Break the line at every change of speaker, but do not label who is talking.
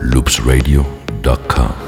loopsradio.com.